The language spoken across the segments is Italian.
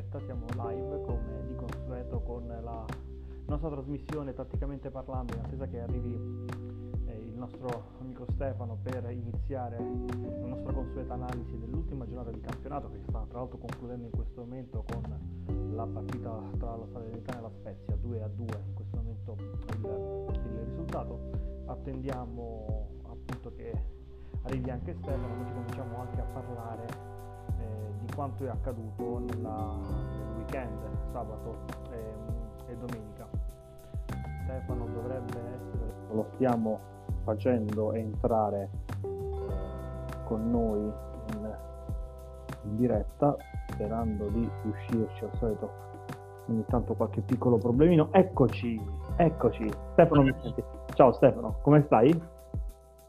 diretta, siamo live come di consueto con la nostra trasmissione tatticamente parlando in attesa che arrivi eh, il nostro amico Stefano per iniziare la nostra consueta analisi dell'ultima giornata di campionato che sta tra l'altro concludendo in questo momento con la partita tra la Salernitana e la Spezia 2 a 2 in questo momento il, il risultato. Attendiamo appunto che arrivi anche Stefano così cominciamo anche a parlare di quanto è accaduto nella, nel weekend, sabato e, e, domenica. Stefano dovrebbe essere, lo stiamo facendo entrare eh, con noi in, in, diretta, sperando di riuscirci al solito ogni tanto qualche piccolo problemino. Eccoci, eccoci. Stefano mi senti? Ciao Stefano, come stai?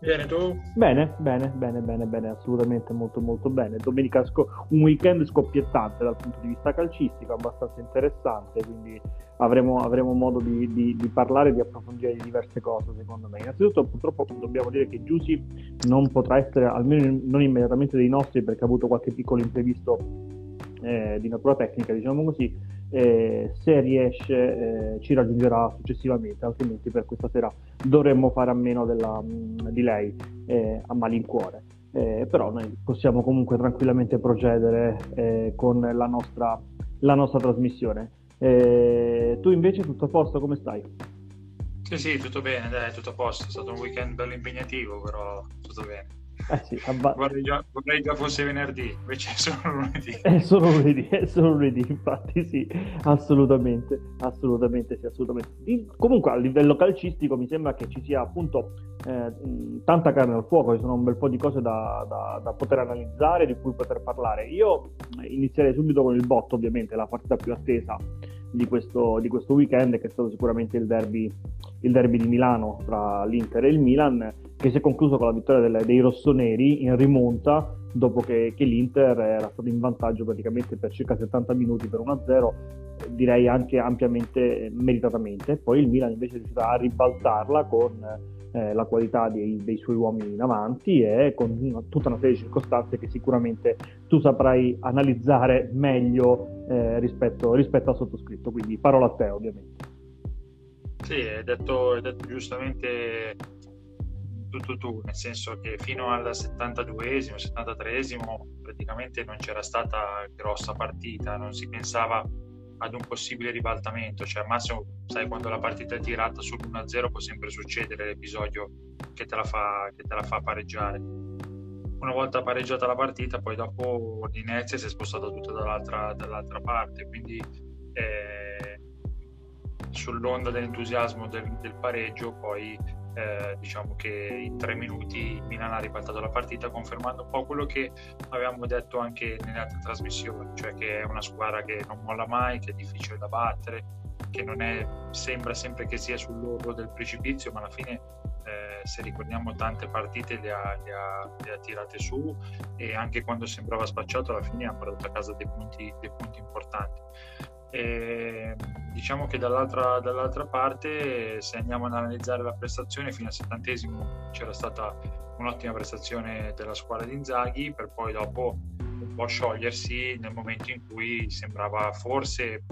Bene, tu? Bene, bene, bene, bene, bene, assolutamente molto molto bene. Domenica sco- un weekend scoppiettante dal punto di vista calcistico, abbastanza interessante, quindi avremo, avremo modo di, di, di, parlare e di approfondire diverse cose secondo me. Innanzitutto purtroppo dobbiamo dire che Giussi non potrà essere, almeno non immediatamente dei nostri, perché ha avuto qualche piccolo imprevisto eh, di natura tecnica, diciamo così, eh, se riesce eh, ci raggiungerà successivamente, altrimenti per questa sera dovremmo fare a meno della, mm, di lei eh, a malincuore. Eh, però noi possiamo comunque tranquillamente procedere eh, con la nostra, la nostra trasmissione. Eh, tu invece tutto a posto, come stai? Sì, sì, tutto bene, dai, tutto a posto. È stato un weekend bello impegnativo, però tutto bene. Eh sì, abba... vorrei, già, vorrei, già, fosse venerdì, invece è solo lunedì. È solo lunedì, è solo lunedì, infatti sì, assolutamente, assolutamente sì, assolutamente. Comunque a livello calcistico mi sembra che ci sia appunto eh, tanta carne al fuoco, ci sono un bel po' di cose da, da, da, poter analizzare, di cui poter parlare. Io inizierei subito con il botto, ovviamente, la partita più attesa di questo, di questo weekend, che è stato sicuramente il derby, il derby di Milano tra l'Inter e il Milan che si è concluso con la vittoria delle, dei rossoneri in rimonta dopo che, che, l'Inter era stato in vantaggio praticamente per circa 70 minuti per 1-0, direi anche ampiamente meritatamente. Poi il Milan invece è riuscito a ribaltarla con eh, la qualità dei, dei, suoi uomini in avanti e con una, tutta una serie di circostanze che sicuramente tu saprai analizzare meglio eh, rispetto, rispetto al sottoscritto. Quindi parola a te ovviamente. Sì, hai detto, hai detto giustamente tutto tu, nel senso che fino al 72esimo, 73esimo praticamente non c'era stata grossa partita, non si pensava ad un possibile ribaltamento, cioè al massimo sai quando la partita è tirata sull'1-0 può sempre succedere l'episodio che te la fa, te la fa pareggiare. Una volta pareggiata la partita, poi dopo l'inezia si è spostata tutta dall'altra, dall'altra parte, quindi eh, sull'onda dell'entusiasmo del, del pareggio poi eh, diciamo che in tre minuti il Milan ha ribaltato la partita confermando un po' quello che avevamo detto anche nelle altre trasmissioni, cioè che è una squadra che non molla mai, che è difficile da battere, che non è, sembra sempre che sia sull'orlo del precipizio, ma alla fine eh, se ricordiamo tante partite le ha, le, ha, le ha, tirate su e anche quando sembrava spacciato alla fine ha portato a casa dei punti, dei punti importanti. E diciamo che dall'altra, dall'altra, parte, se andiamo ad analizzare la prestazione, fino al settantesimo c'era stata un'ottima prestazione della squadra di Inzaghi, per poi dopo un po' sciogliersi nel momento in cui sembrava forse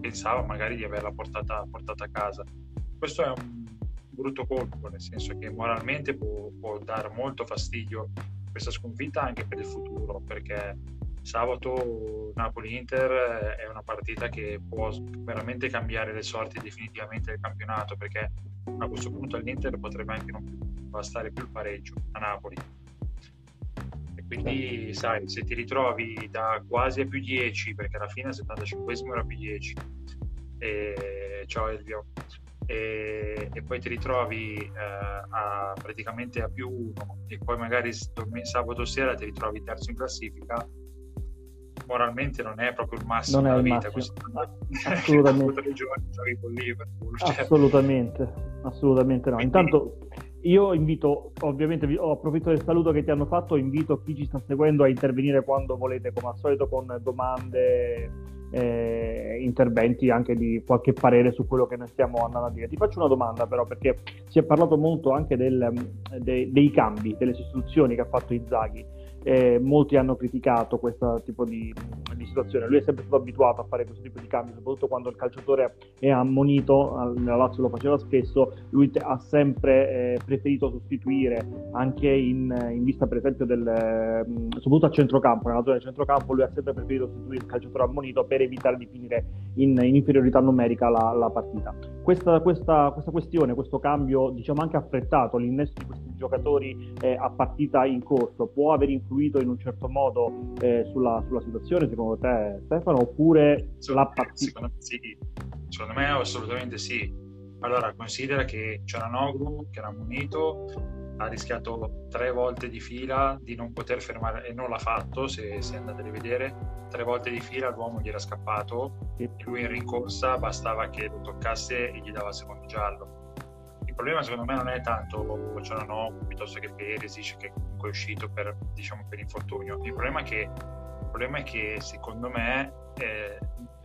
pensava magari di averla portata, portata a casa. Questo è un brutto colpo, nel senso che moralmente può, può dare molto fastidio questa sconfitta anche per il futuro, perché sabato Napoli-Inter è una partita che può veramente cambiare le sorti definitivamente del campionato perché a questo punto all'Inter potrebbe anche non bastare più il pareggio a Napoli. E quindi sai se ti ritrovi da quasi a più 10 perché alla fine al 75 era più 10 e ciao Elvio e, e, poi ti ritrovi eh, a, praticamente a più 1 e poi magari sabato sera ti ritrovi terzo in classifica moralmente non è proprio il massimo non è della vita. Massimo. Assolutamente. Cioè. Assolutamente, assolutamente no. Intanto io invito, ovviamente ho approfitto del saluto che ti hanno fatto, invito chi ci sta seguendo a intervenire quando volete, come al solito, con domande, eh, interventi, anche di qualche parere su quello che noi stiamo andando a dire. Ti faccio una domanda però, perché si è parlato molto anche del, de, dei cambi, delle sostituzioni che ha fatto Inzaghi eh, molti hanno criticato questo tipo di, di, situazione. Lui è sempre stato abituato a fare questo tipo di cambi, soprattutto quando il calciatore è ammonito, nella Lazio lo faceva spesso, lui ha sempre eh, preferito sostituire anche in, in, vista per esempio del, eh, soprattutto a centrocampo, nella zona del centrocampo lui ha sempre preferito sostituire il calciatore ammonito per evitare di finire in, in inferiorità numerica la, la partita. Questa, questa, questa, questione, questo cambio diciamo anche affrettato, l'innesto di questi giocatori eh, a partita in corso può aver influito in un certo modo eh, sulla, sulla, situazione secondo te Stefano oppure secondo la partita? Secondo me, sì. secondo me assolutamente sì. Allora considera che Ciananoglu che era munito ha rischiato tre volte di fila di non poter fermare e non l'ha fatto se, se andate a rivedere tre volte di fila l'uomo gli era scappato sì. e lui in rincorsa bastava che lo toccasse e gli dava il secondo giallo problema secondo me non è tanto Cialanoglu piuttosto che Perisic che comunque è uscito per, diciamo, per infortunio. Il problema, è che, il problema è che secondo me eh,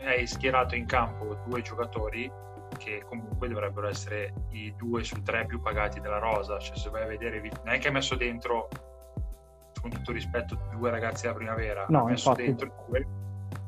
hai schierato in campo due giocatori che comunque dovrebbero essere i due su tre più pagati della rosa. Cioè, se vai a vedere, non è che ha messo dentro, con tutto rispetto, due ragazzi della primavera, no, ha messo infatti... dentro due,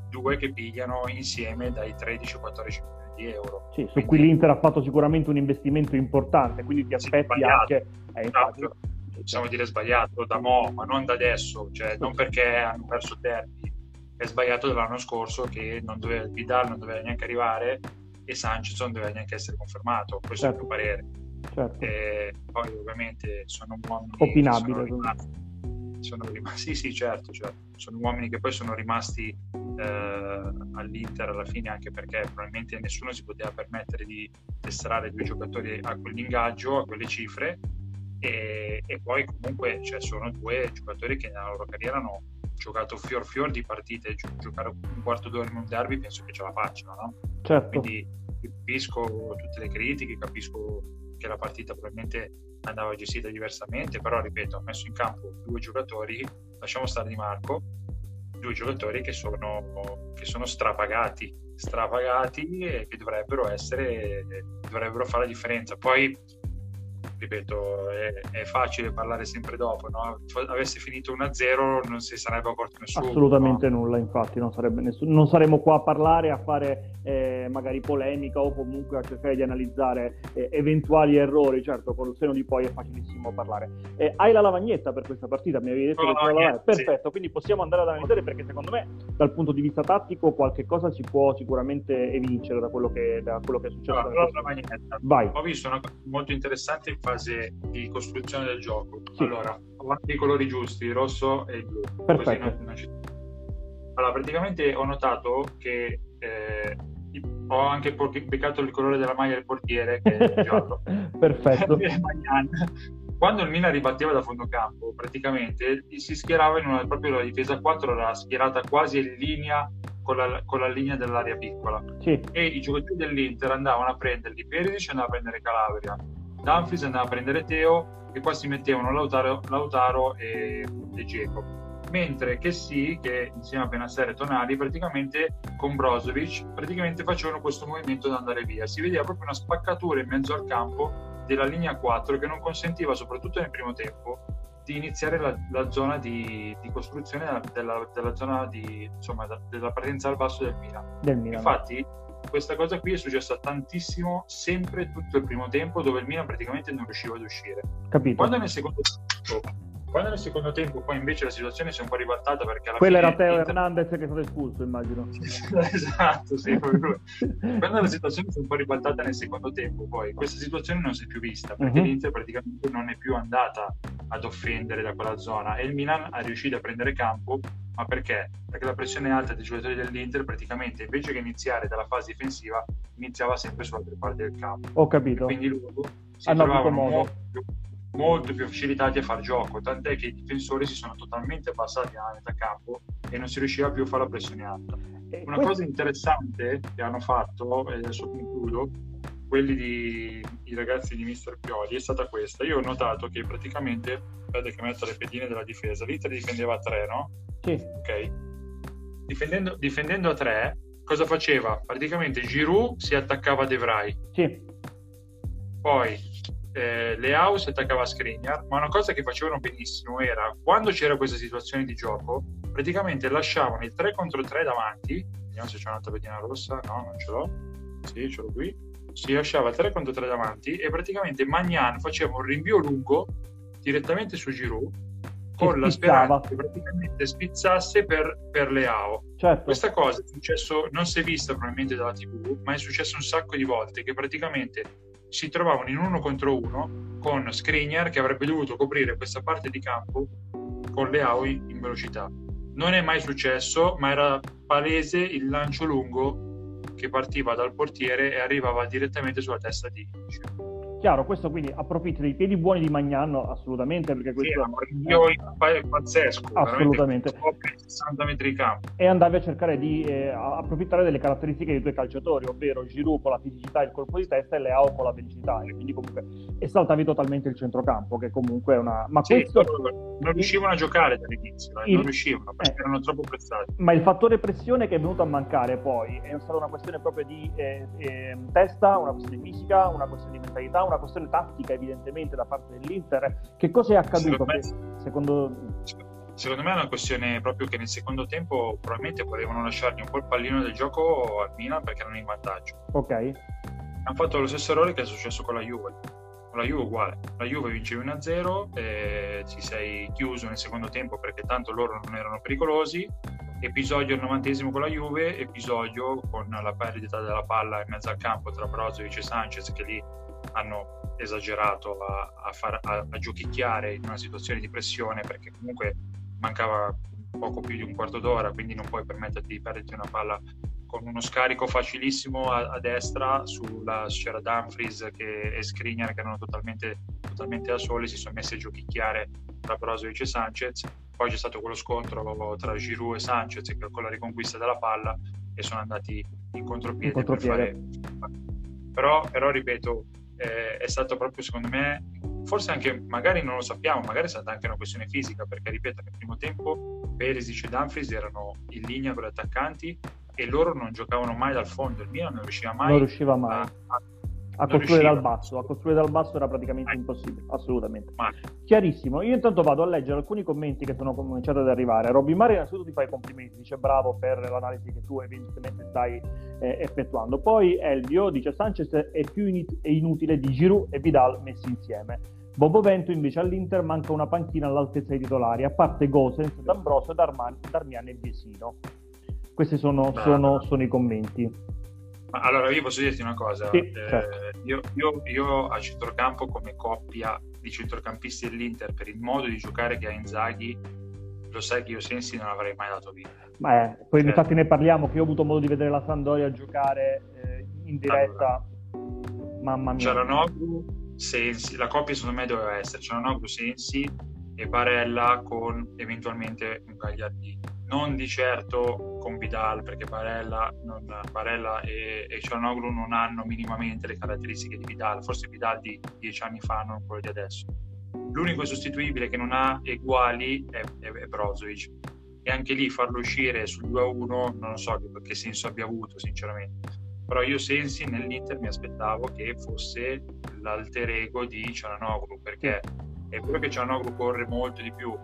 due che pigliano insieme dai 13-14 milioni di euro. Sì, su quindi, cui l'Inter ha fatto sicuramente un investimento importante, quindi ti aspetti anche... Eh, esatto, possiamo dire sbagliato da mo', ma non da adesso, cioè non perché hanno perso Derby, è sbagliato dell'anno scorso che non doveva, Vidal non doveva neanche arrivare e Sanchez non doveva neanche essere confermato, questo certo. è il mio parere. Certo. E poi ovviamente sono uomini opinabili. Sono rimasti, sono rimasti, sì, sì, certo, certo, sono uomini che poi sono rimasti eh, all'Inter alla fine anche perché probabilmente nessuno si poteva permettere di estrarre due giocatori a quell'ingaggio, a quelle cifre e, e poi comunque cioè, sono due giocatori che nella loro carriera hanno giocato fior fior di partite, Gi- giocare un quarto d'ora in un derby penso che ce la facciano, no? Certo. Quindi capisco tutte le critiche, capisco che la partita probabilmente andava gestita diversamente, però ripeto, ho messo in campo due giocatori, lasciamo stare Di Marco, due giocatori che sono, che sono strapagati, strapagati e che dovrebbero essere, dovrebbero fare la differenza. Poi ripeto, è, è, facile parlare sempre dopo, no? avesse finito 1-0 non si sarebbe accorto nessuno. Assolutamente no? nulla, infatti non, nessuno, non, saremmo qua a parlare, a fare eh, magari polemica o comunque a cercare di analizzare eh, eventuali errori, certo con il seno di poi è facilissimo parlare. Eh, hai la lavagnetta per questa partita, mi avevi detto oh, che c'era la lavagna, perfetto, quindi possiamo andare ad analizzare perché secondo me dal punto di vista tattico qualche cosa si può sicuramente evincere da quello che, da quello che è successo. La Vai. Ho visto una cosa molto interessante in fase di costruzione del gioco. Sì. Allora, ho i colori giusti, il rosso e il blu. Perfetto. Non, non allora, praticamente ho notato che eh, ho anche beccato il colore della maglia del portiere, che è giallo. Perfetto. Quando il Milan ribatteva da fondo campo, praticamente si schierava in una, proprio la difesa 4 era schierata quasi in linea con la, con la linea dell'area piccola. Sì. E i giocatori dell'Inter andavano a prenderli, Perisic andava a prendere Calabria, Dumfries andava a prendere Teo e qua si mettevano Lautaro, Lautaro e, e Geco mentre che sì, che insieme a Benassere e Tonali praticamente con Brozovic praticamente facevano questo movimento da andare via si vedeva proprio una spaccatura in mezzo al campo della linea 4 che non consentiva soprattutto nel primo tempo di iniziare la, la zona di, di costruzione della, della, zona di, insomma, della partenza al basso del Milan. Del Milan. Infatti questa cosa qui è successa tantissimo sempre tutto il primo tempo dove il Milan praticamente non riusciva ad uscire. Capito. Quando nel secondo tempo, quando nel secondo tempo poi invece la situazione si è un po' ribaltata perché alla Quella fine era Teo Inter... Hernandez che è stato espulso, immagino. esatto, sì, Quando la situazione si è un po' ribaltata nel secondo tempo, poi questa situazione non si è più vista perché uh-huh. l'Inter praticamente non è più andata ad offendere da quella zona e il Milan è riuscito a prendere campo ma perché? Perché la pressione alta dei giocatori dell'Inter praticamente invece che iniziare dalla fase difensiva iniziava sempre sull'altra parte del campo. Ho capito. E quindi loro si Hanno trovavano molto più, molto più facilitati a far gioco, tant'è che i difensori si sono totalmente abbassati a metà campo e non si riusciva più a fare la pressione alta. Una cosa interessante che hanno fatto, e adesso concludo, quelli di i ragazzi di Mister Pioli è stata questa. Io ho notato che praticamente, vedete che metto le pedine della difesa, l'Inter difendeva a tre, no? Sì. Ok. Difendendo, difendendo a tre, cosa faceva? Praticamente Giroud si attaccava a De Vrij. Sì. Poi eh, Leao si attaccava a Skriniar, ma una cosa che facevano benissimo era quando c'era questa situazione di gioco, praticamente lasciavano il 3 contro 3 davanti, vediamo se c'è una tabetina rossa, no, non ce l'ho, sì, ce l'ho qui, si lasciava 3 contro 3 davanti e praticamente Magnan faceva un rinvio lungo direttamente su Giroud con la speranza che praticamente spizzasse per, per Leao. Certo. Questa cosa è successo, non si è vista probabilmente dalla TV, ma è successo un sacco di volte che praticamente si trovavano in uno contro uno con Skriniar che avrebbe dovuto coprire questa parte di campo con Leao in velocità. Non è mai successo, ma era palese il lancio lungo che partiva dal portiere e arrivava direttamente sulla testa di Giroud. Chiaro, questo quindi approfitta dei piedi buoni di Magnano assolutamente perché questo sì, è, è pazzesco, assolutamente 60 metri di campo. E andavi a cercare di eh, approfittare delle caratteristiche dei tuoi calciatori, ovvero Giroud con la fisicità e il colpo di testa e Leao con la velocità, e quindi comunque esaltavi totalmente il centrocampo che comunque è una ma sì, questo non riuscivano a giocare dall'inizio, eh, il... non riuscivano perché eh. erano troppo prestati. Ma il fattore pressione che è venuto a mancare poi è stata una questione proprio di eh, ehm, testa, una questione fisica, una questione di mentalità, una una questione tattica evidentemente da parte dell'Inter. Che cosa è accaduto? Secondo me, secondo... secondo me è una questione proprio che nel secondo tempo probabilmente volevano lasciargli un po' il pallino del gioco al Milan perché erano in vantaggio. Ok. Hanno fatto lo stesso errore che è successo con la Juve. Con la Juve uguale. La Juve vince 1-0 e ci sei chiuso nel secondo tempo perché tanto loro non erano pericolosi episodio al novantesimo con la Juve, episodio con la perdita della palla in mezzo al campo tra Brozovic e Sanchez che lì hanno esagerato a, a, far, a, a giochicchiare in una situazione di pressione perché comunque mancava poco più di un quarto d'ora, quindi non puoi permetterti di perderti una palla con uno scarico facilissimo a, a destra sulla c'era Dumfries che, e Skriniar che erano totalmente, totalmente da soli, si sono messi a giochicchiare tra Brozovic e Sanchez. Poi c'è stato quello scontro tra Giroud e Sanchez con la riconquista della palla e sono andati in contropiede, in contropiede. per fare... Però, però ripeto, eh, è stato proprio secondo me, forse anche magari non lo sappiamo, magari è stata anche una questione fisica, perché ripeto, nel primo tempo Perisic e Dumfries erano in linea con gli attaccanti e loro non giocavano mai dal fondo, il Milan non riusciva mai, non riusciva mai. a, a a costruire dal basso, a costruire dal basso era praticamente Mai. impossibile, assolutamente. Mai. Chiarissimo, io intanto vado a leggere alcuni commenti che sono cominciati ad arrivare. Robby Mari innanzitutto ti fa i complimenti, dice bravo per l'analisi che tu evidentemente stai eh, effettuando. Poi Elvio dice Sanchez è più in- è inutile di Giroud e Vidal messi insieme. Bobo Vento invece all'Inter manca una panchina all'altezza dei titolari, a parte Gosens, D'Ambrosio, Darman, Darmian e Viesino. Questi sono, sono, sono i commenti. Allora, io posso dirti una cosa. Sì, eh, certo. io, io, io, a centrocampo, come coppia di centrocampisti dell'Inter, per il modo di giocare che ha Inzaghi, lo sai che io Sensi non avrei mai dato via. Ma eh, poi cioè, infatti ne parliamo, che io ho avuto modo di vedere la Sandoria giocare eh, in diretta. Allora, Mamma mia. Cialanoglu, Sensi, la coppia secondo me doveva essere Cialanoglu, Sensi e Barella con eventualmente un Gagliardini. Non di certo con Vidal perché Barella, non, Barella e, e Cianoglu non hanno minimamente le caratteristiche di Vidal, forse Vidal di dieci anni fa, non quello di adesso. L'unico sostituibile che non ha uguali è, è, è Brozovic. E anche lì farlo uscire sul 2-1 non so che, che senso abbia avuto sinceramente. Però io Sensi nell'Inter mi aspettavo che fosse l'alter ego di Cianoglu perché è vero che Cianoglu corre molto di più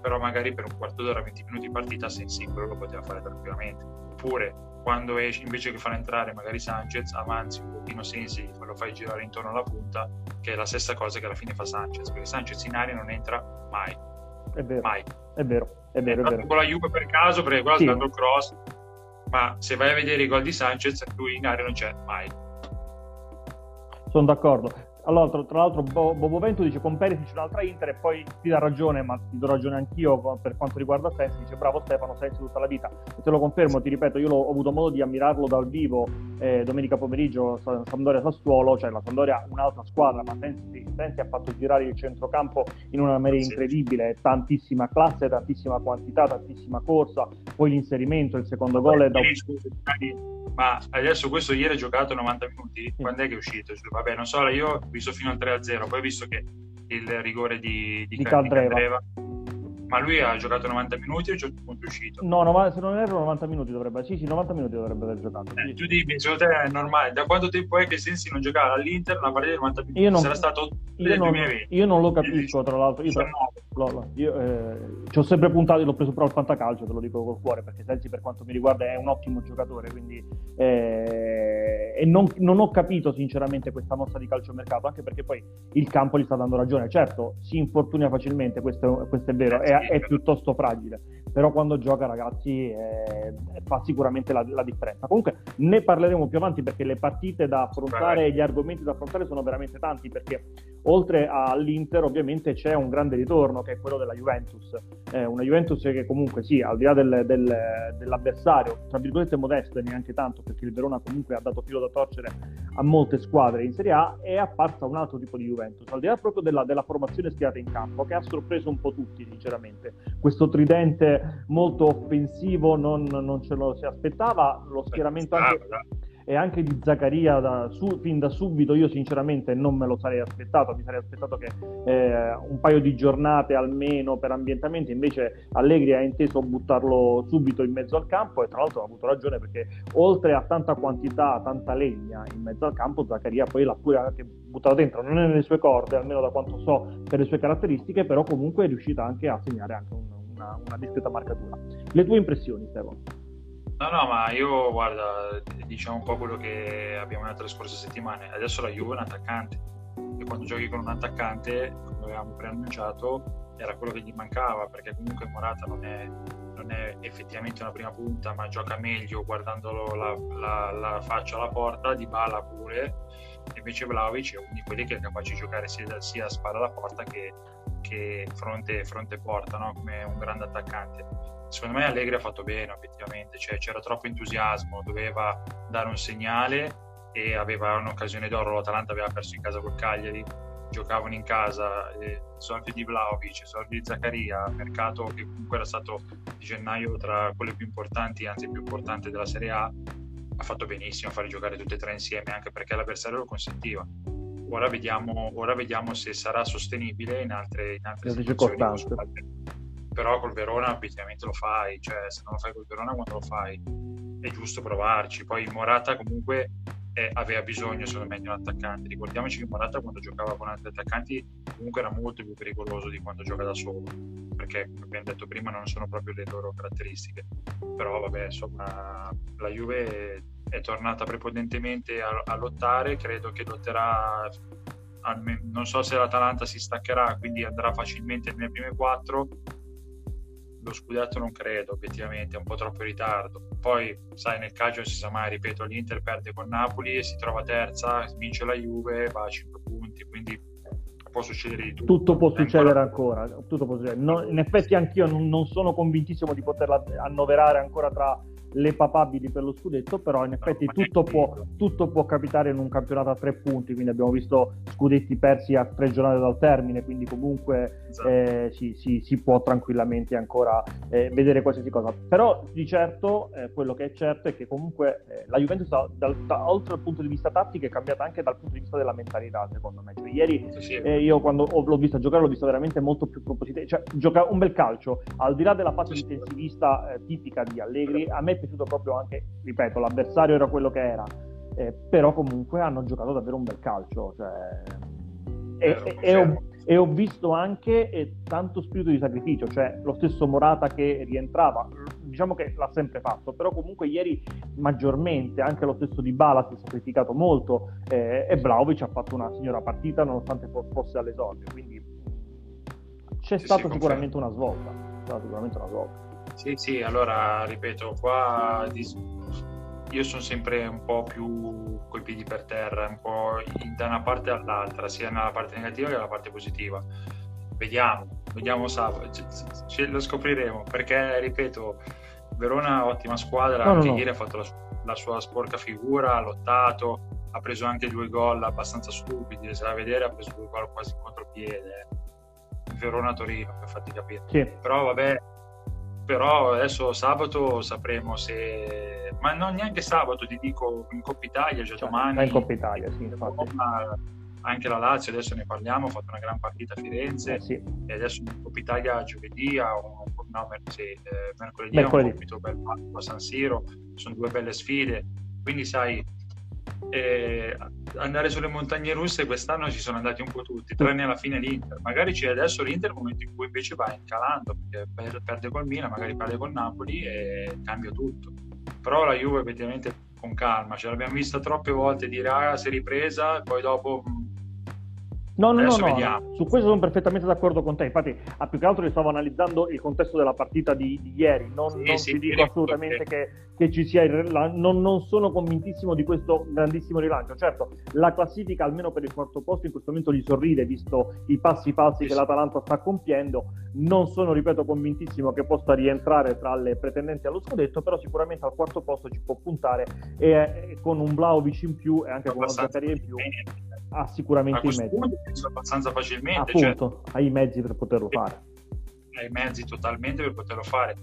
però magari per un quarto d'ora, 20 minuti di partita Sensi quello lo poteva fare tranquillamente. Oppure quando esce, invece che far entrare magari Sanchez, avanzi un pochino Sensi, lo fai girare intorno alla punta, che è la stessa cosa che alla fine fa Sanchez, perché Sanchez in aria non entra mai. È vero. Mai. È vero, è vero. È vero. Con la Juve per caso, perché qua ha sì. il cross, ma se vai a vedere i gol di Sanchez, lui in aria non c'è mai. Sono d'accordo. Allora, tra, l'altro, Bo, Bobo Vento dice con Perisic un'altra Inter e poi ti dà ragione, ma ti do ragione anch'io per quanto riguarda Sensi. Dice bravo Stefano, Sensi tutta la vita. E te lo confermo, ti ripeto, io ho avuto modo di ammirarlo dal vivo eh, domenica pomeriggio Sampdoria Sassuolo, cioè la Sampdoria un'altra squadra, ma Sensi, Sensi ha fatto girare il centrocampo in una maniera incredibile, tantissima classe, tantissima quantità, tantissima corsa, poi l'inserimento, il secondo gol è da ma adesso questo ieri ha giocato 90 minuti, quando è che è uscito? Cioè, vabbè, non so, io ho visto fino al 3-0, poi ho visto che il rigore di, di, di Caldreva. Ma lui ha giocato 90 minuti e a un certo punto è uscito? No, no, se non erro 90 minuti dovrebbe... Sì, sì, 90 minuti dovrebbe aver giocato. Eh, tu dimmi, secondo te è normale? Da quanto tempo è che Sensi non giocava all'Inter una partita di 90 minuti? Io non, Sarà stato io non, io non lo capisco, tra l'altro. Io, tra, io eh, ci ho sempre puntato, l'ho preso però al fantacalcio, te lo dico col cuore, perché Sensi per quanto mi riguarda è un ottimo giocatore, quindi... Eh, e non, non ho capito sinceramente questa mossa di calciomercato, anche perché poi il campo gli sta dando ragione. Certo, si infortuna facilmente, questo, questo è vero, è, è, piuttosto fragile, però quando gioca ragazzi eh, fa sicuramente la, la, differenza. Comunque ne parleremo più avanti perché le partite da affrontare e gli argomenti da affrontare sono veramente tanti perché oltre all'Inter ovviamente c'è un grande ritorno che è quello della Juventus, eh, una Juventus che comunque sì, al di là del, del, dell'avversario, tra virgolette modesto e neanche tanto perché il Verona comunque ha dato filo da torcere a molte squadre in Serie A, è apparsa un altro tipo di Juventus, al di là proprio della, della formazione schierata in campo che ha sorpreso un po' tutti sinceramente. Questo tridente molto offensivo non, non ce lo si aspettava, lo schieramento anche e anche di Zaccaria da, su, fin da subito io sinceramente non me lo sarei aspettato, mi sarei aspettato che eh, un paio di giornate almeno per ambientamento, invece Allegri ha inteso buttarlo subito in mezzo al campo e tra l'altro ha avuto ragione perché oltre a tanta quantità, tanta legna in mezzo al campo, Zaccaria poi l'ha pure anche buttato dentro, non è nelle sue corde, almeno da quanto so per le sue caratteristiche, però comunque è riuscita anche a segnare anche un, una, una discreta marcatura. Le tue impressioni Stefano? No, no, ma io guarda, diciamo un po' quello che abbiamo detto le scorse settimane. Adesso la Juve è un attaccante e quando giochi con un attaccante, come avevamo preannunciato, era quello che gli mancava perché comunque Morata non è, non è effettivamente una prima punta, ma gioca meglio guardandolo la, la, la faccia alla porta, di bala pure. Invece Vlaovic è uno di quelli che è capace di giocare sia, sia a spalla alla porta che, che fronte, fronte porta, no? come un grande attaccante secondo me Allegri ha fatto bene obiettivamente, cioè, c'era troppo entusiasmo, doveva dare un segnale e aveva un'occasione d'oro, l'Atalanta aveva perso in casa col Cagliari, giocavano in casa, eh, soldi di Vlaovic, soldi di Zaccaria, mercato che comunque era stato di gennaio tra quelle più importanti, anzi più importante della Serie A, ha fatto benissimo a fare giocare tutte e tre insieme, anche perché l'avversario lo consentiva. Ora vediamo, ora vediamo se sarà sostenibile in altre, in altre situazioni però col Verona obiettivamente lo fai, cioè se non lo fai col Verona quando lo fai è giusto provarci. Poi Morata comunque eh, aveva bisogno secondo me di un attaccante. Ricordiamoci che Morata quando giocava con altri attaccanti comunque era molto più pericoloso di quando gioca da solo, perché come abbiamo detto prima non sono proprio le loro caratteristiche. Però vabbè, insomma, la Juve è tornata prepotentemente a, a lottare, credo che lotterà non so se l'Atalanta si staccherà, quindi andrà facilmente nelle prime quattro, lo scudetto non credo, obiettivamente, è un po' troppo in ritardo. Poi, sai, nel calcio si sa mai, ripeto, l'Inter perde con Napoli e si trova terza, vince la Juve, va a 5 punti, quindi può succedere di tutto. Tutto può succedere ancora, ancora. Tutto può succedere. No, in effetti anch'io non, non sono convintissimo di poterla annoverare ancora tra le papabili per lo scudetto, però in effetti tutto, può, tutto, può, capitare in un campionato a tre punti, quindi abbiamo visto scudetti persi a tre giornate dal termine, quindi comunque esatto. eh, si, si, si, può tranquillamente ancora eh, vedere qualsiasi cosa. Però di certo eh, quello che è certo è che comunque eh, la Juventus, dal, da, oltre dal punto di vista tattico, è cambiata anche dal punto di vista della mentalità, secondo me. Cioè, ieri eh, io quando ho, l'ho vista giocare l'ho vista veramente molto più propositivo, cioè gioca un bel calcio, al di là della fase sì. difensivista eh, tipica di Allegri, a me piaciuto proprio anche, ripeto, l'avversario era quello che era, eh, però comunque hanno giocato davvero un bel calcio. Cioè, e, e, e, ho, e, ho, visto anche eh, tanto spirito di sacrificio, cioè lo stesso Morata che rientrava, diciamo che l'ha sempre fatto, però comunque ieri maggiormente, anche lo stesso Di Bala si è sacrificato molto eh, e Vlaovic ha fatto una signora partita nonostante fosse all'esordio, quindi c'è sì, stata sicuramente una svolta, c'è stata sicuramente una svolta. Sì, sì, allora ripeto, qua io sono sempre un po' più coi piedi per terra, un po' da una parte all'altra, sia nella parte negativa che nella parte positiva. Vediamo, vediamo sabato, ce, lo scopriremo, perché ripeto, Verona ottima squadra, no, anche no, ieri ha fatto la, la, sua sporca figura, ha lottato, ha preso anche due gol abbastanza stupidi, se la vedere ha preso due gol quasi in contropiede. Verona-Torino, per farti capire. Sì. Però vabbè, però adesso sabato sapremo se ma non neanche sabato ti dico in Coppa Italia già cioè, domani. in Coppa Italia sì anche la Lazio, adesso ne parliamo, ha fatto una gran partita a Firenze. Eh sì. e adesso in Coppa Italia giovedì ha un, no, sì, eh, mercoledì, mercoledì. un compito per a San Siro, sono due belle sfide, quindi sai, eh, andare sulle montagne russe quest'anno ci sono andati un po' tutti, tranne alla fine l'Inter. Magari c'è adesso l'Inter nel momento in cui invece va incalando, perché perde col Milan, magari perde col Napoli e cambia tutto. Però la Juve effettivamente con calma, ce l'abbiamo vista troppe volte dire ah si è ripresa, poi dopo No, no, no, no, su questo sono perfettamente d'accordo con te. Infatti, a più che altro io stavo analizzando il contesto della partita di, di ieri. Non, sì, non sì, ti dico assolutamente che, che, ci sia il rilancio. Non, non, sono convintissimo di questo grandissimo rilancio. Certo, la classifica, almeno per il quarto posto, in questo momento gli sorride, visto i passi falsi sì, che l'Atalanta sta compiendo. Non sono, ripeto, convintissimo che possa rientrare tra le pretendenti allo scudetto, però sicuramente al quarto posto ci può puntare e, e con un Vlaovic in più e anche con una Zaccaria in più ha sicuramente i mezzi. Abbastanza facilmente. Cioè Appunto, cioè, ha i mezzi per poterlo fare. Ha i mezzi totalmente per poterlo fare.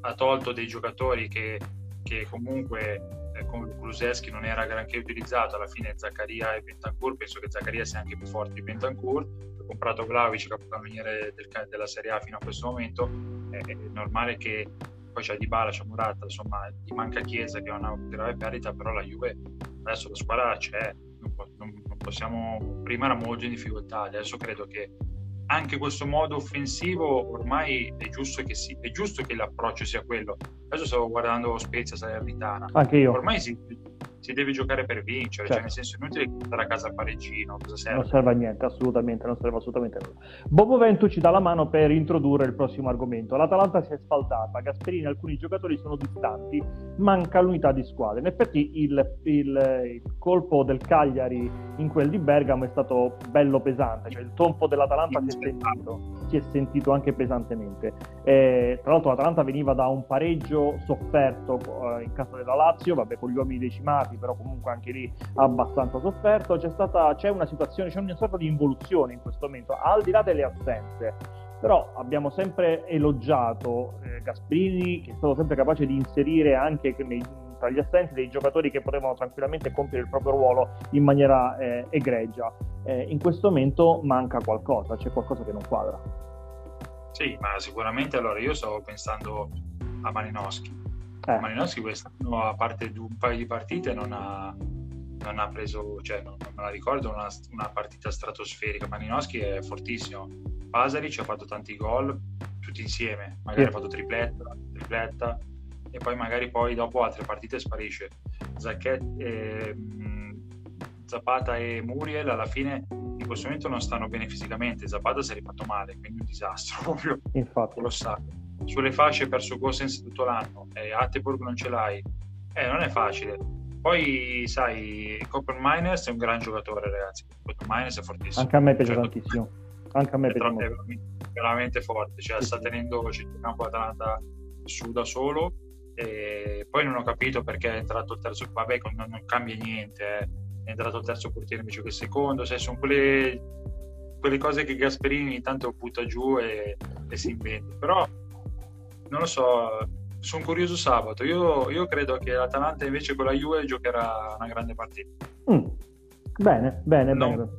Ha tolto dei giocatori che, che comunque eh, come Kuluseschi non era granché utilizzato alla fine Zaccaria e Bentancur penso che Zaccaria sia anche più forte di Bentancur ha comprato Vlaovic capocannoniere del, della Serie A fino a questo momento è, è normale che poi c'è Di Bala, c'è Murata insomma gli manca Chiesa che è una grave perdita però la Juve adesso la squadra c'è non, non, non possiamo prima eravamo molto in difficoltà adesso credo che anche questo modo offensivo ormai è giusto che, si, è giusto che l'approccio sia quello. Adesso stavo guardando Spezia Salernitana. Anche io. Ormai si, si deve giocare per vincere, certo. cioè nel senso inutile stare a casa al pareggino, cosa serve? Non serve a niente, assolutamente, non serve assolutamente a nulla. Bobo Ventu ci dà la mano per introdurre il prossimo argomento. L'Atalanta si è spaltata, Gasperini e alcuni giocatori sono distanti, manca l'unità di squadra. In effetti il, il, il colpo del Cagliari in quel di Bergamo è stato bello pesante, cioè il tonfo dell'Atalanta si è sentito, si è sentito anche pesantemente. E, tra l'altro l'Atalanta veniva da un pareggio sofferto eh, in casa della Lazio, vabbè con gli uomini decimati, però comunque anche lì abbastanza sofferto. C'è, stata, c'è una situazione, c'è una sorta di involuzione in questo momento, al di là delle assenze. Però abbiamo sempre elogiato eh, Gasperini, che è stato sempre capace di inserire anche nei, tra gli assenti dei giocatori che potevano tranquillamente compiere il proprio ruolo in maniera eh, egregia. Eh, in questo momento manca qualcosa, c'è qualcosa che non quadra. Sì, ma sicuramente allora io stavo pensando a Malinowski eh. Malinowski quest'anno, a parte di un paio di partite, non ha, non ha preso, cioè non, non me la ricordo, una, una, partita stratosferica. Malinowski è fortissimo. Pasaric ha fatto tanti gol tutti insieme, magari sì. ha fatto tripletta, tripletta e poi magari poi dopo altre partite sparisce. Zacchet, eh, Zapata e Muriel alla fine in questo momento non stanno bene fisicamente. Zapata si è rifatto male, quindi un disastro proprio Infatti. colossale sulle fasce perso Gosens tutto l'anno eh, Atteburg non ce l'hai, eh, non è facile. Poi, sai, Copper Miners è un gran giocatore, ragazzi. Copper Miners è fortissimo. Anche a me piace cioè, tantissimo. Anche a me piace veramente, veramente forte. Cioè, sì, sta tenendo il campo Atalanta su da solo. E poi non ho capito perché è entrato il terzo. Vabbè, non, non cambia niente. Eh. È entrato il terzo portiere invece che il secondo. Sai, sono quelle, quelle cose che Gasperini ogni tanto butta giù e, e si inventa. Però non lo so, sono curioso sabato. Io, io, credo che l'Atalanta invece con la Juve giocherà una grande partita. Mm. Bene, bene, no.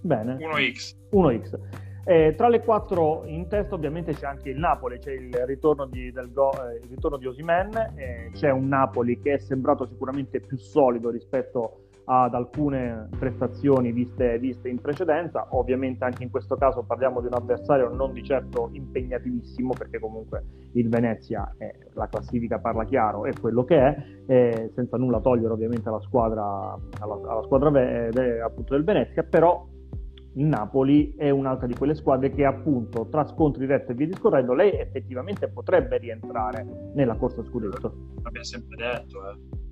bene. 1x. 1x. Eh, tra le quattro in testa ovviamente c'è anche il Napoli, c'è il ritorno di, del go, eh, il ritorno di Osimen, eh, c'è un Napoli che è sembrato sicuramente più solido rispetto ad alcune prestazioni viste, viste, in precedenza. Ovviamente anche in questo caso parliamo di un avversario non di certo impegnativissimo perché comunque il Venezia, è, la classifica parla chiaro, è quello che è, eh, senza nulla togliere ovviamente alla squadra, alla, alla squadra ve, ve, appunto del Venezia, però il Napoli è un'altra di quelle squadre che appunto tra scontri diretti e via discorrendo lei effettivamente potrebbe rientrare nella corsa scudetto. L'abbiamo sempre detto, eh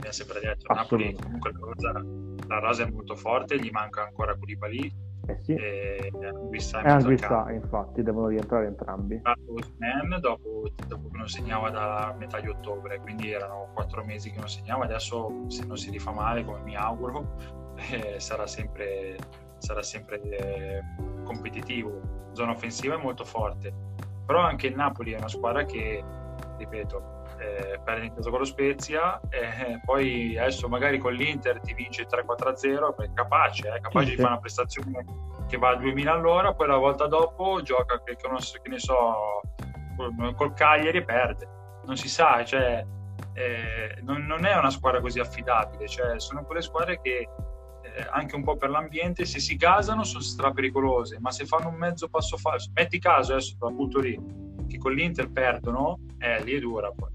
abbiamo sempre detto, Napoli comunque la rosa, è molto forte, gli manca ancora Koulibaly eh sì. e Anguissa infatti devono rientrare entrambi dopo, dopo che non segnava da metà di ottobre quindi erano quattro mesi che non segnava adesso se non si rifà male come mi auguro eh, sarà sempre, sarà sempre eh, competitivo. Zona offensiva è molto forte. Però anche il Napoli è una squadra che ripeto eh, perde in casa con lo Spezia, e poi adesso magari con l'Inter ti vince 3-4-0, è capace, è capace sì, di fare una prestazione che va a 2000 all'ora, poi la volta dopo gioca, che, che ne so, col Cagliari e perde. Non si sa, cioè, eh, non, non, è una squadra così affidabile, cioè, sono quelle squadre che eh, anche un po' per l'ambiente, se si gasano sono stra pericolose, ma se fanno un mezzo passo falso, metti caso adesso appunto lì, che con l'Inter perdono, eh, lì è dura poi.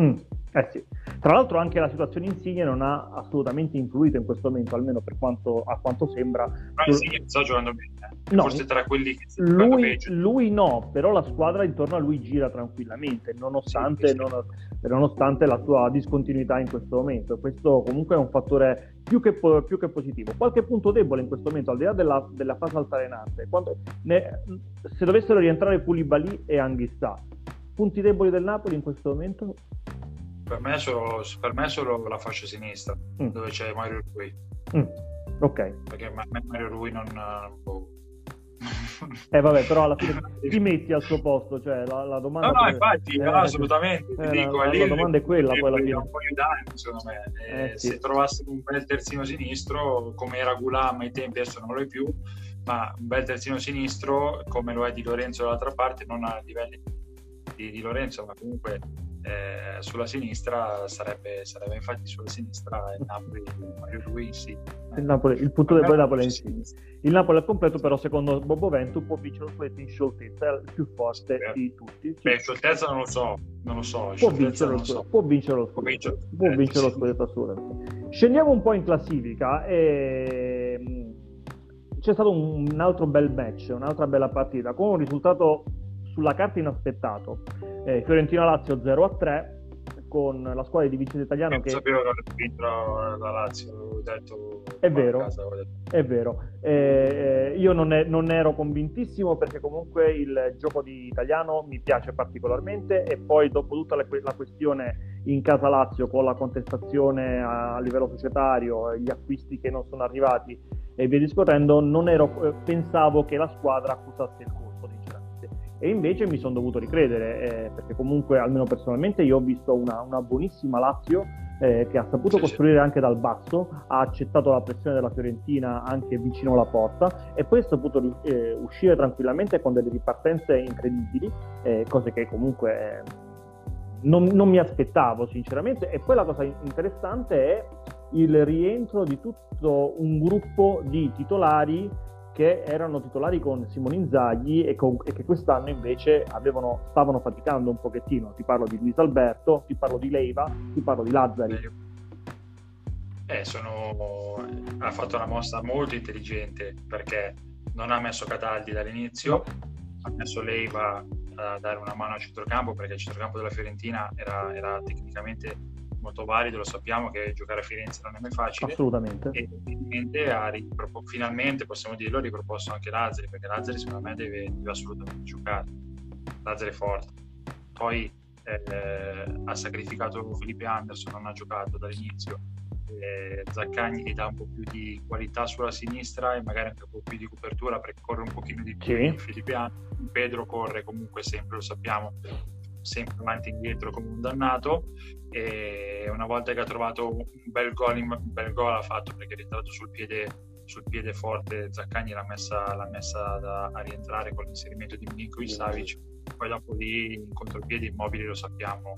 Mm, eh sì. Tra l'altro anche la situazione Insigne non ha assolutamente influito in questo momento, almeno per quanto, a quanto sembra. Ma Insigne sta giocando bene, eh. no, forse tra quelli che lui, lui, no, però la squadra intorno a lui gira tranquillamente, nonostante, sì, sì. Non, nonostante la sua discontinuità in questo momento. Questo comunque è un fattore più che, più che, positivo. Qualche punto debole in questo momento, al di là della, della fase altalenante, quando, ne, se dovessero rientrare Pulibali e Anghissà, punti deboli del Napoli in questo momento? Per me, solo, per me solo la fascia sinistra, mm. dove c'è Mario Rui. Mm. Ok. Perché Mario Rui non... Boh. Eh vabbè, però alla fine ti metti al suo posto, cioè la, la domanda... No, no, infatti, eh, no, assolutamente, eh, dico, la, la, domanda è quella poi alla fine. un po' di danni, secondo me. Eh, eh, sì. Se trovassi un bel terzino sinistro, come era Gulam ai tempi, adesso non lo è più, ma un bel terzino sinistro, come lo è di Lorenzo dall'altra parte, non a livelli di, di Lorenzo, ma comunque eh, sulla sinistra sarebbe, sarebbe, infatti sulla sinistra il Napoli Mario Rui sì. il, Napoli, il punto del Napoli in sinistra. Il Napoli al completo però secondo Bobo Ventu può vincere lo scudetto in scioltezza il più forte sì, di tutti. Beh scioltezza non lo so non lo so può vincere lo, so. può vincere lo scudetto può vincere lo scudetto assolutamente. Scendiamo un po' in classifica e mm, c'è stato un altro bel match un'altra bella partita con un risultato sulla carta inaspettato. Eh, Fiorentina-Lazio 0-3 con la squadra di Vincenzo Italiano non che... sapevo che vinto la Lazio, detto... È vero, casa, detto. è vero. Eh, io non, è, non, ero convintissimo perché comunque il gioco di Italiano mi piace particolarmente e poi dopo tutta la, la questione in casa Lazio con la contestazione a, a livello societario, gli acquisti che non sono arrivati e via discorrendo, non ero, eh, pensavo che la squadra accusasse il colpo e invece mi sono dovuto ricredere eh, perché comunque almeno personalmente io ho visto una, una buonissima Lazio eh, che ha saputo sì, costruire sì. anche dal basso, ha accettato la pressione della Fiorentina anche vicino alla porta e poi ha saputo eh, uscire tranquillamente con delle ripartenze incredibili, eh, cose che comunque eh, non, non mi aspettavo sinceramente. E poi la cosa interessante è il rientro di tutto un gruppo di titolari che erano titolari con Simone Inzaghi e, con, e che quest'anno invece avevano, stavano faticando un pochettino. Ti parlo di Luis Alberto, ti parlo di Leiva, ti parlo di Lazzari. Eh, sono... ha fatto una mossa molto intelligente perché non ha messo Cataldi dall'inizio, ha messo Leiva a dare una mano al centrocampo perché il centrocampo della Fiorentina era, era tecnicamente molto valido, lo sappiamo che giocare a Firenze non è mai facile. Assolutamente. E ha ripropo- finalmente, possiamo dirlo, ha riproposto anche Lazzari, perché Lazzari secondo me deve, deve assolutamente giocare. Lazzari è forte. Poi eh, ha sacrificato Felipe Anderson, non ha giocato dall'inizio. Eh, Zaccagni gli dà un po' più di qualità sulla sinistra e magari anche un po' più di copertura perché corre un pochino di più sì. Felipe Anderson. Pedro corre comunque sempre, lo sappiamo, sempre avanti e indietro come un dannato. E una volta che ha trovato un bel gol, un bel gol ha fatto perché è rientrato sul piede, sul piede forte Zaccagni l'ha messa, l'ha messa da, a rientrare con l'inserimento di Milinkovic Savic. Poi dopo lì in contropiede immobili lo sappiamo.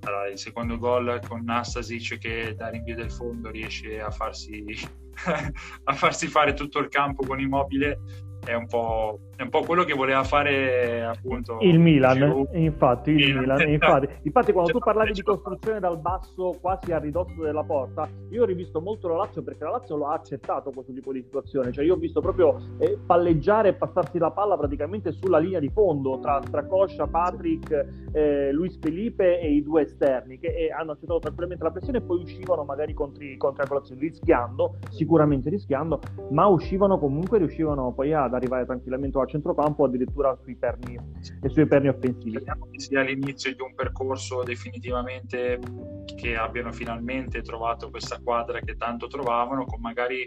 Allora, il secondo gol con Nastasic che da rinvio del fondo riesce a farsi, a farsi fare tutto il campo con immobile è un po' è un po' quello che voleva fare appunto il Milan, dicevo, infatti, il Milan. Infatti, infatti, quando tu parlavi di costruzione dal basso quasi a ridosso della porta, io ho rivisto molto la Lazio perché la Lazio lo ha accettato questo tipo di situazione, cioè io ho visto proprio eh, palleggiare e passarsi la palla praticamente sulla linea di fondo tra Stracoscia, Patrick, eh, Luis Felipe e i due esterni che eh, hanno accettato tranquillamente la pressione e poi uscivano magari contro, contro angolazioni, rischiando, sicuramente rischiando, ma uscivano comunque, riuscivano poi ad arrivare tranquillamente a centrocampo o addirittura sui perni, e sui perni offensivi. Speriamo che sia l'inizio di un percorso definitivamente che abbiano finalmente trovato questa quadra che tanto trovavano, con magari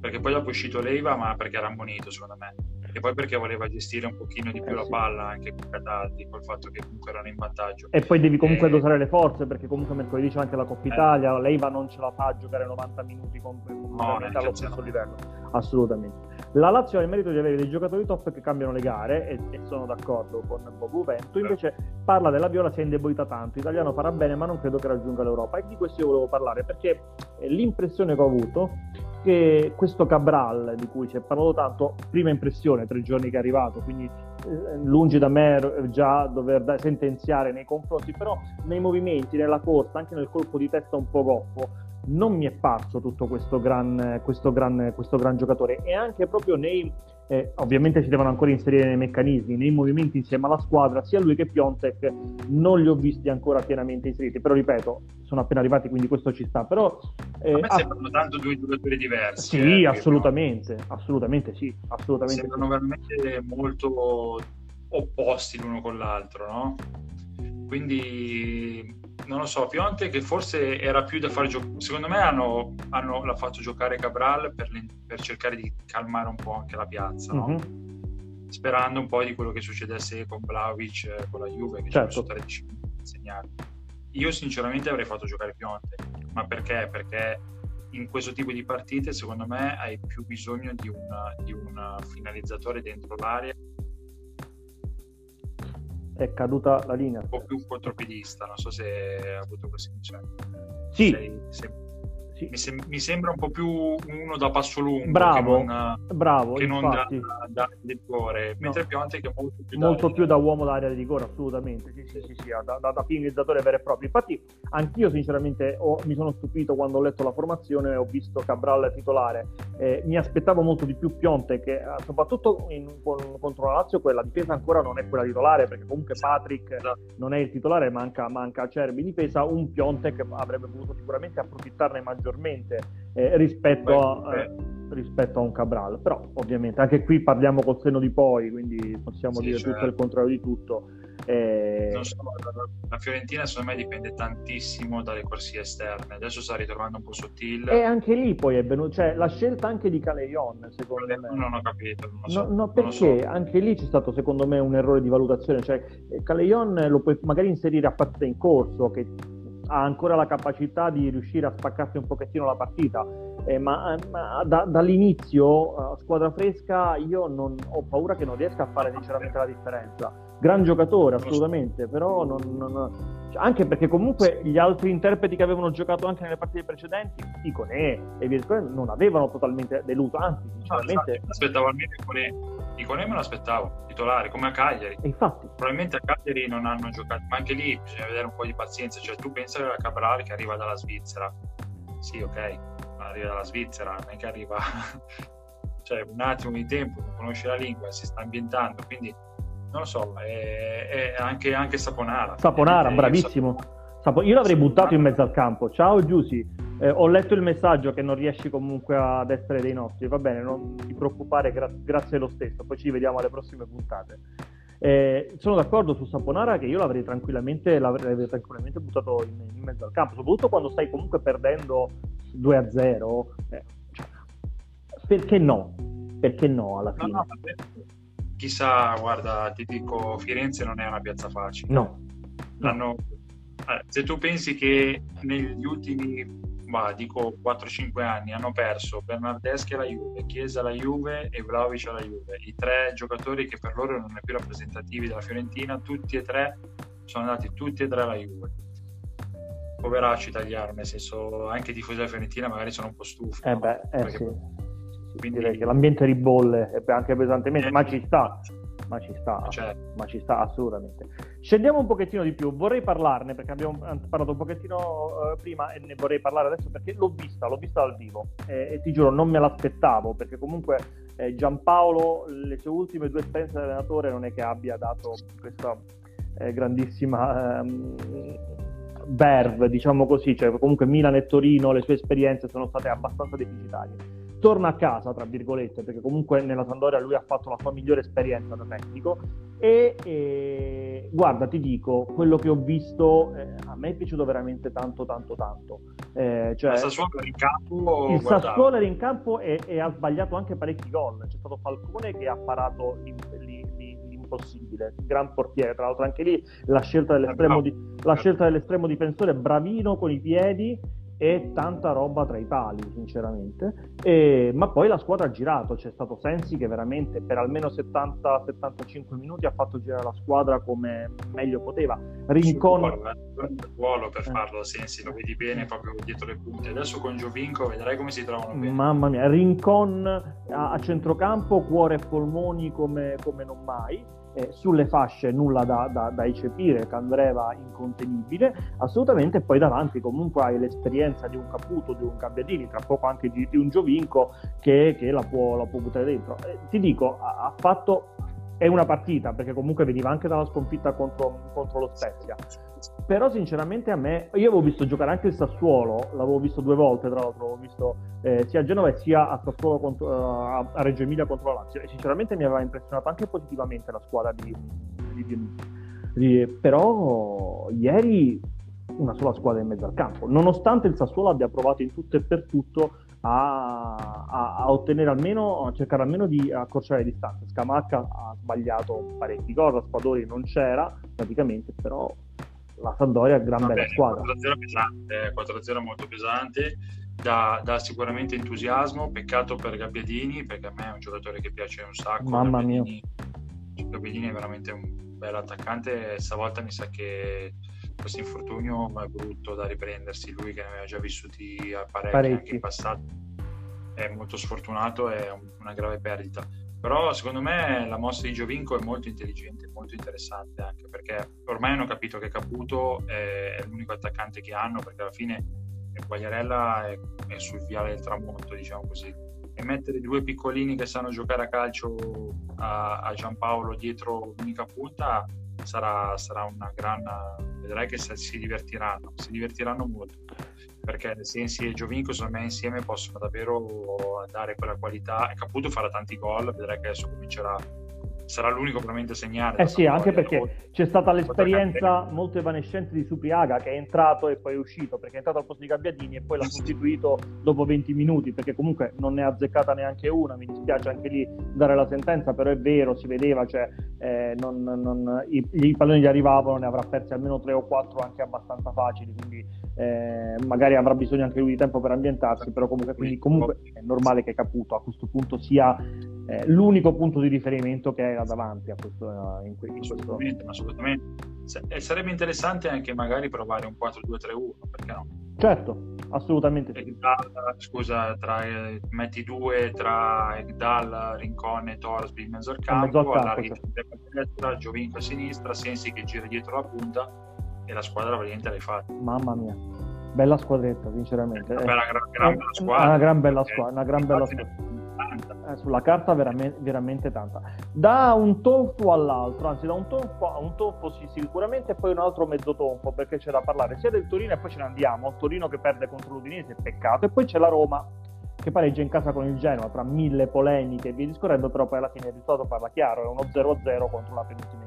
perché poi dopo è uscito Leiva, ma perché era ammonito secondo me. e poi perché voleva gestire un pochino di più eh, la sì. palla anche con Cataldi, col fatto che comunque erano in vantaggio. E poi devi comunque e... dosare le forze perché comunque mercoledì c'è anche la Coppa eh. Italia, Leiva non ce la fa a giocare 90 minuti con, con no, allo stesso livello, assolutamente. La Lazio ha il merito di avere dei giocatori top che cambiano le gare e, e sono d'accordo con Bobu Vento, invece parla della Viola si è indebolita tanto, Italiano farà bene ma non credo che raggiunga l'Europa. E di questo io volevo parlare perché l'impressione che ho avuto che questo Cabral di cui si è parlato tanto, prima impressione, tre giorni che è arrivato, quindi eh, lungi da me già dover sentenziare nei confronti, però nei movimenti, nella corsa, anche nel colpo di testa un po' goffo, non mi è parso tutto questo gran, questo gran, questo gran giocatore e anche proprio nei eh, ovviamente si devono ancora inserire nei meccanismi, nei movimenti insieme alla squadra, sia lui che Piontek non li ho visti ancora pienamente inseriti, però ripeto, sono appena arrivati quindi questo ci sta, però... Eh, a me sembrano ah, tanto due giocatori diversi. Sì, eh, assolutamente, no? assolutamente sì, assolutamente Sembrano sì. veramente molto opposti l'uno con l'altro, no? Quindi non lo so, Pionte che forse era più da far giocare, secondo me hanno, hanno, l'ha fatto giocare Cabral per, per, cercare di calmare un po' anche la piazza, no? mm-hmm. sperando un po' di quello che succedesse con Vlaovic, eh, con la Juve, che certo. ci messo 13 minuti segnati. Io sinceramente avrei fatto giocare Pionte, ma perché? Perché in questo tipo di partite secondo me hai più bisogno di, una, di un finalizzatore dentro l'area è caduta la linea. Un po' più contropiedista, non so se hai avuto questa impressione. Sì. Sei, sei sì. mi, sem- mi, sembra un po' più uno da passo lungo bravo, che non, bravo, che non da, da, rigore, mentre no. Pionte che è molto più, molto da, più da uomo d'area di rigore, assolutamente, sì, sì, sì, sì da, da, da, finalizzatore vero e proprio. Infatti anch'io sinceramente ho, mi sono stupito quando ho letto la formazione e ho visto Cabral titolare, eh, mi aspettavo molto di più Pionte che eh, soprattutto in, con, contro la Lazio quella difesa ancora non è quella titolare perché comunque Patrick esatto. non è il titolare, manca, manca Cerbi in difesa, un Pionte che avrebbe voluto sicuramente approfittarne maggiormente maggiormente eh, rispetto, Beh, a, eh, rispetto, a, un Cabral. Però ovviamente anche qui parliamo col senno di poi, quindi possiamo sì, dire cioè... tutto il contrario di tutto. Eh... So, la Fiorentina secondo me dipende tantissimo dalle corsie esterne, adesso sta ritrovando un po' sottile. E anche lì poi è venuto, cioè la scelta anche di Caleion secondo me. Non ho capito. Non so, no, no perché so. anche lì c'è stato secondo me un errore di valutazione, cioè Caleion lo puoi magari inserire a partita in corso, che ha ancora la capacità di riuscire a spaccarsi un pochettino la partita, eh, ma, ma da, dall'inizio, uh, squadra fresca, io non, ho paura che non riesca a fare sinceramente la differenza. Gran giocatore, assolutamente, però non, non, anche perché comunque gli altri interpreti che avevano giocato anche nelle partite precedenti, Iconè e via non avevano totalmente deluso, anzi, sinceramente... No, aspettavo almeno Iconè Iconè me aspettavo, titolare, come a Cagliari. Infatti. Probabilmente a Cagliari non hanno giocato, ma anche lì bisogna vedere un po' di pazienza. Cioè, tu pensi a Cabral che arriva dalla Svizzera. Sì, ok, ma arriva dalla Svizzera, non è che arriva... cioè, un attimo di tempo, non conosce la lingua, si sta ambientando, quindi non lo so, è, è anche, anche Saponara. Saponara, bravissimo. Saponara. Io l'avrei buttato in mezzo al campo. Ciao Giussi. Eh, ho letto il messaggio che non riesci comunque ad essere dei nostri, va bene, non ti preoccupare, gra- grazie lo stesso, poi ci vediamo alle prossime puntate. Eh, sono d'accordo su Saponara che io l'avrei tranquillamente, l'avrei tranquillamente buttato in, in, mezzo al campo, soprattutto quando stai comunque perdendo 2 a 0. Eh, cioè, perché no? Perché no alla fine? No, no, chissà, guarda, ti dico, Firenze non è una piazza facile. No. L'hanno, eh, se tu pensi che negli ultimi ma dico 4-5 anni, hanno perso Bernardeschi alla Juve, Chiesa alla Juve e Vlaovic alla Juve. I tre giocatori che per loro non è più rappresentativi della Fiorentina, tutti e tre sono andati tutti e tre alla Juve. Poveraccio italiano, nel senso anche i tifosi della Fiorentina magari sono un po' stufi. Eh beh, eh sì. Quindi direi che l'ambiente ribolle anche pesantemente, eh, ma ci sta ma ci sta, certo. ma ci sta assolutamente. Scendiamo un pochettino di più, vorrei parlarne perché abbiamo parlato un pochettino uh, prima e ne vorrei parlare adesso perché l'ho vista, l'ho vista dal vivo. E, e ti giuro non me l'aspettavo perché comunque eh, Giampaolo le sue ultime due esperienze da allenatore non è che abbia dato questa eh, grandissima um, verve, diciamo così, cioè comunque Milan e Torino le sue esperienze sono state abbastanza deficitarie torna a casa, tra virgolette, perché comunque nella Sandoria lui ha fatto la sua migliore esperienza da tecnico e, e guarda, ti dico, quello che ho visto eh, a me è piaciuto veramente tanto, tanto, tanto. Eh, cioè, il Sassuolo era in campo? Il Sassuolo era in campo e, e, ha sbagliato anche parecchi gol. C'è stato Falcone che ha parato l'impossibile, gran portiere, tra l'altro anche lì la scelta dell'estremo, di, la scelta dell'estremo difensore, bravino con i piedi e tanta roba tra i pali, sinceramente. E, ma poi la squadra ha girato, c'è stato Sensi che veramente per almeno 70-75 minuti ha fatto girare la squadra come meglio poteva. Rincon... Il ruolo per eh. farlo, Sensi, lo vedi bene proprio dietro le punte. Adesso con Giovinco vedrai come si trovano bene. Mamma mia, Rincon a, a centrocampo, cuore e polmoni come, come non mai eh, sulle fasce nulla da, da, da, eccepire, Candreva incontenibile, assolutamente, poi davanti comunque hai l'esperienza di un Caputo, di un Gabbiadini, tra poco anche di, di un Giovinco che, che la, può, la, può, buttare dentro. Eh, ti dico, ha, ha fatto è una partita, perché comunque veniva anche dalla sconfitta contro, contro, lo Spezia. Però sinceramente a me, io avevo visto giocare anche il Sassuolo, l'avevo visto due volte tra l'altro, l'avevo visto eh, sia a Genova sia a contro, uh, a Reggio Emilia contro la Lazio. E sinceramente mi aveva impressionato anche positivamente la squadra di, di, di, di però ieri una sola squadra in mezzo al campo, nonostante il Sassuolo abbia provato in tutto e per tutto a, a, a, ottenere almeno, a cercare almeno di accorciare le distanze. Scamacca ha sbagliato parecchi gol, Spadori non c'era praticamente, però la Sampdoria è gran bella squadra. 4-0 pesante, 4-0 molto pesante, dà, dà, sicuramente entusiasmo, peccato per Gabbiadini, perché a me è un giocatore che piace un sacco. Mamma mia. Gabbiadini è veramente un bel attaccante, stavolta mi sa che questo infortunio è brutto da riprendersi, lui che ne aveva già vissuti parecchi, parecchi. anche in passato, è molto sfortunato, è una grave perdita. Però secondo me la mossa di Giovinco è molto intelligente, molto interessante anche perché ormai hanno capito che Caputo è, l'unico attaccante che hanno perché alla fine Quagliarella è, è sul viale del tramonto, diciamo così. E mettere due piccolini che sanno giocare a calcio a, a Giampaolo dietro l'unica punta sarà, sarà una gran vedrai che si divertiranno si divertiranno molto. Perché Sensi e Giovinco secondo me insieme possono davvero dare quella qualità Caputo farà tanti gol vedrai che adesso comincerà sarà l'unico probabilmente a segnare. Eh sì, anche perché c'è stata l'esperienza molto evanescente di Supriaga che è entrato e poi è uscito, perché è entrato al posto di Gabbiadini e poi l'ha sostituito dopo 20 minuti, perché comunque non ne ha azzeccata neanche una, mi dispiace anche lì dare la sentenza, però è vero, si vedeva, cioè, eh, non, non, i, i, palloni gli arrivavano, ne avrà persi almeno 3 o 4 anche abbastanza facili, quindi eh, magari avrà bisogno anche lui di tempo per ambientarsi, però comunque, quindi, comunque è normale che Caputo a questo punto sia eh, l'unico punto di riferimento che era davanti a questo, in, in assolutamente, questo... assolutamente. E sarebbe interessante anche magari provare un 4-2-3-1, perché no? Certo, assolutamente. Egdal, scusa, tra, metti due tra Egdal, Rincon e Torsby in mezzo al campo, allarghi certo. a destra, Giovinco a sinistra, Sensi che gira dietro la punta e la squadra praticamente l'hai fatta. Mamma mia, bella squadretta, sinceramente. Una, bella, gran, gran bella squadra. Una gran bella squadra, una gran bella squadra eh, sulla carta veramente, veramente, tanta. Da un tonfo all'altro, anzi da un tonfo a un tonfo sì, sicuramente, e poi un altro mezzo tonfo, perché c'è da parlare sia del Torino e poi ce ne andiamo. Torino che perde contro l'Udinese, peccato, e poi c'è la Roma che pareggia in casa con il Genoa tra mille polemiche e via discorrendo, però poi alla fine il risultato parla chiaro, è uno 0-0 contro la penultima.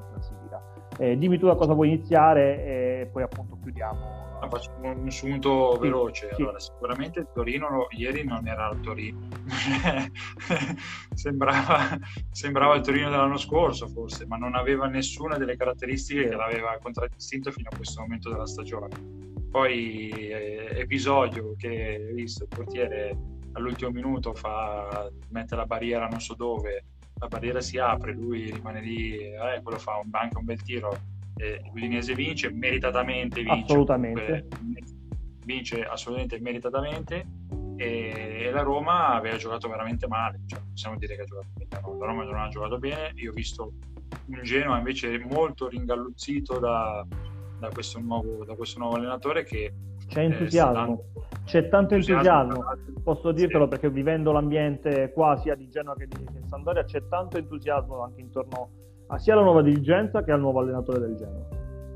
Eh, dimmi tu da cosa vuoi iniziare e poi appunto chiudiamo No, faccio un sunto veloce. Sì, allora, sicuramente il Torino ieri non era il Torino, sembrava, sembrava, il Torino dell'anno scorso forse, ma non aveva nessuna delle caratteristiche che l'aveva contraddistinto fino a questo momento della stagione. Poi eh, episodio che hai visto, il portiere all'ultimo minuto fa, mette la barriera non so dove, la barriera si apre, lui rimane lì, eh, quello fa un, anche un bel tiro eh, l'Udinese vince, meritatamente vince. Assolutamente. vince assolutamente meritatamente e, e, la Roma aveva giocato veramente male, cioè, possiamo dire che ha giocato bene, no? la Roma non ha giocato bene, io ho visto un Genoa invece molto ringalluzzito da, da, questo, nuovo, da questo nuovo allenatore che c'è entusiasmo, c'è tanto entusiasmo, posso dirtelo perché vivendo l'ambiente qua sia di Genoa che di Sandoria c'è tanto entusiasmo anche intorno sia alla nuova dirigenza che al nuovo allenatore del Genoa.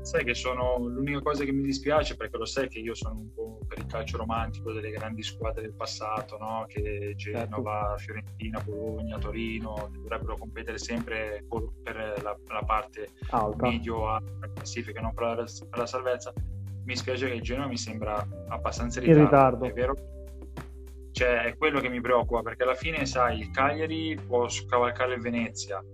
sai che sono l'unica cosa che mi dispiace perché lo sai che io sono un po' per il calcio romantico delle grandi squadre del passato, no? che Genova, certo. Fiorentina, Bologna, Torino dovrebbero competere sempre per la, la parte Alta. medio a classifica, non per la, per la salvezza. Mi spiace che il Genova mi sembra abbastanza in ritardo. È vero cioè, è quello che mi preoccupa perché alla fine, sai, il Cagliari può scavalcare il Venezia,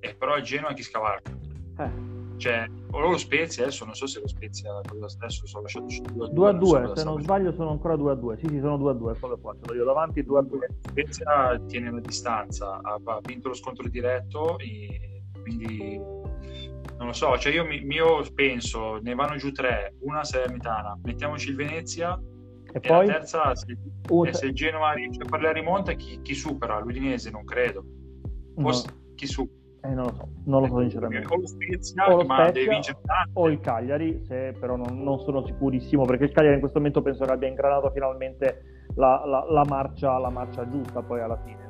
e però il Genoa chi scavalca? Eh. Cioè, o lo Spezia adesso non so se lo Spezia adesso sono lasciato su 2 a 2 a 2 se non sbaglio sono ancora 2 a 2 sì sì sono 2 a 2 proprio qua l'ho io davanti 2 a 2 Spezia tiene la distanza ha vinto lo scontro diretto e quindi non lo so cioè io, mi, io penso ne vanno giù tre una Salernitana mettiamoci il Venezia e, e poi la terza se, un... se il Genova riesce a fare la rimonta chi, chi supera l'Udinese non credo Forse, no. chi supera eh, non lo so, non lo so sinceramente. O lo Spezia, o, lo Spezia, o il Cagliari, se però non, non, sono sicurissimo, perché il Cagliari in questo momento penso che abbia ingranato finalmente la, la, la, marcia, la marcia giusta poi alla fine.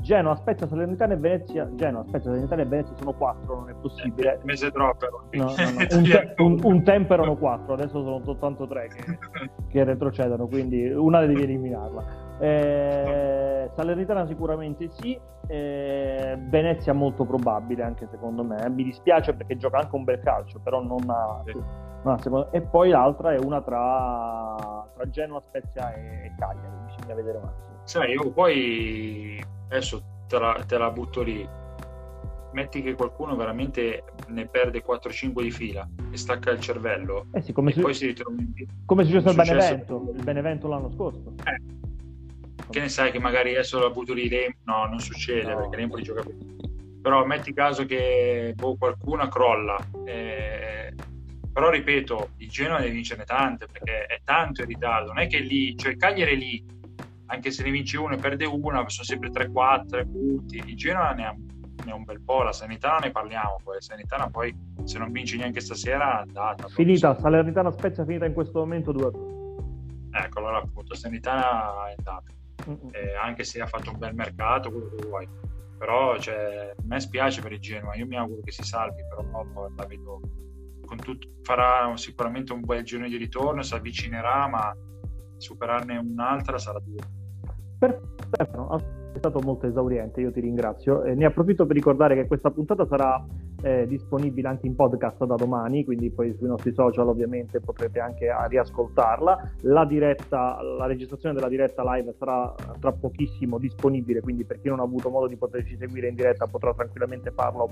Genoa, Spezia, Salernitana e Venezia. Genoa, Spezia, Salernitana e Venezia sono quattro, non è possibile. Eh, mese troppo. No, no, no. Un, te- un, un, tempo erano quattro, adesso sono soltanto tre che, che retrocedono, quindi una devi eliminarla. Eh, Salernitana sicuramente sì, eh, Venezia molto probabile anche secondo me. Mi dispiace perché gioca anche un bel calcio, però non ha... Sì. Ha secondo... E poi l'altra è una tra, tra Genoa, Spezia e Cagliari, bisogna vedere un attimo. Sai, io poi adesso te la, te la butto lì. Metti che qualcuno veramente ne perde 4-5 di fila e stacca il cervello eh sì, come e su... poi si ritrova come è successo al Benevento, il Benevento l'anno scorso. Eh che ne sai che magari adesso la butto lì no non succede no. perché l'Empoli gioca però metti caso che boh, qualcuna crolla eh, però ripeto il Genoa deve vincerne tante perché è tanto in ritardo non è che lì cioè Cagliari lì anche se ne vince uno e perde una sono sempre 3-4 punti. Il Genoa ne ha, ne ha un bel po' la Sanitana ne parliamo poi la Sanitana poi se non vince neanche stasera è andata. Finita Salernitana Spezia finita in questo momento 2 ecco allora appunto Sanitana è andata. Eh, anche se ha fatto un bel mercato, quello che vuoi. Però cioè, a me spiace per il Genoa, io mi auguro che si salvi, però la vedo con tutto, farà sicuramente un bel girone di ritorno, si avvicinerà, ma superarne un'altra sarà dura. Perfetto, è stato molto esauriente, io ti ringrazio. Eh, ne approfitto per ricordare che questa puntata sarà eh, disponibile anche in podcast da domani, quindi poi sui nostri social ovviamente potrete anche riascoltarla. La, diretta, la registrazione della diretta live sarà tra pochissimo disponibile, quindi per chi non ha avuto modo di poterci seguire in diretta potrà tranquillamente farlo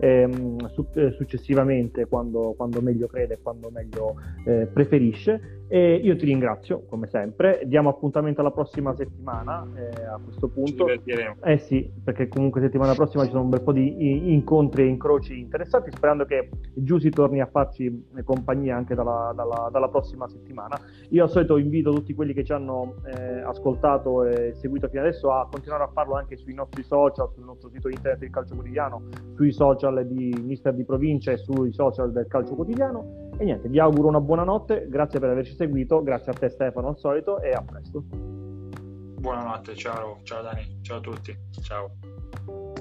ehm, su- eh, successivamente quando, quando, meglio crede quando meglio eh, preferisce. E io ti ringrazio come sempre, diamo appuntamento alla prossima settimana eh, a questo punto. Eh sì, perché comunque settimana prossima ci sono un bel po' di incontri e incroci interessanti, sperando che Giussi torni a farci compagnia anche dalla, dalla, dalla, prossima settimana. Io al solito invito tutti quelli che ci hanno eh, ascoltato e seguito fino adesso a continuare a farlo anche sui nostri social, sul nostro sito internet del Calcio Quotidiano, sui social di Mister di Provincia e sui social del Calcio Quotidiano e niente, vi auguro una buona notte, grazie per averci seguito, grazie a te Stefano al solito e a presto. Buonanotte, ciao, ciao Dani, ciao a tutti, ciao.